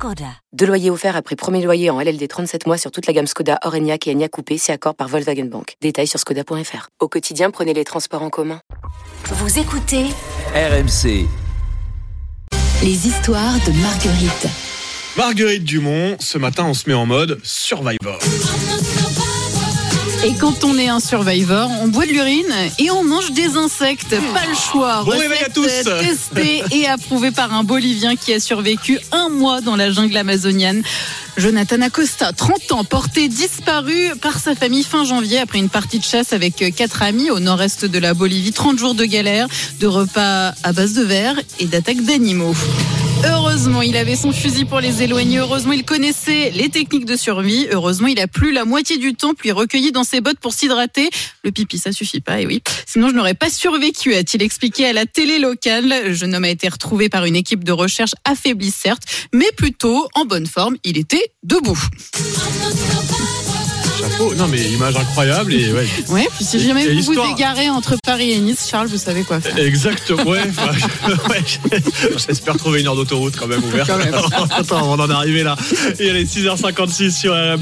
Skoda. Deux loyers offerts après premier loyer en LLD 37 mois sur toute la gamme Skoda, Orenia et Enya Coupé, c'est accord par Volkswagen Bank. Détails sur skoda.fr. Au quotidien, prenez les transports en commun. Vous écoutez RMC. les histoires de Marguerite. Marguerite Dumont, ce matin on se met en mode Survivor. Et quand on est un survivor, on boit de l'urine et on mange des insectes. Pas le choix. Bon réveil à tous. Testée et approuvée par un Bolivien qui a survécu un mois dans la jungle amazonienne. Jonathan Acosta, 30 ans, porté disparu par sa famille fin janvier après une partie de chasse avec quatre amis au nord-est de la Bolivie. 30 jours de galère, de repas à base de verre et d'attaques d'animaux. Heureusement, il avait son fusil pour les éloigner. Heureusement, il connaissait les techniques de survie. Heureusement, il a plu la moitié du temps, puis recueilli dans ses bottes pour s'hydrater. Le pipi, ça suffit pas, et oui. Sinon, je n'aurais pas survécu, a-t-il expliqué à la télé locale. Le jeune homme a été retrouvé par une équipe de recherche affaiblie, certes, mais plutôt en bonne forme. Il était debout. Chapeau, non mais image incroyable et ouais. Ouais, puis si jamais Et vous vous égarez entre Paris et Nice, Charles, vous savez quoi faire. Exactement, ouais. ouais. J'espère trouver une heure d'autoroute quand même ouverte. Quand même. Attends, on en est arrivé là. Il est 6h56 sur RMC.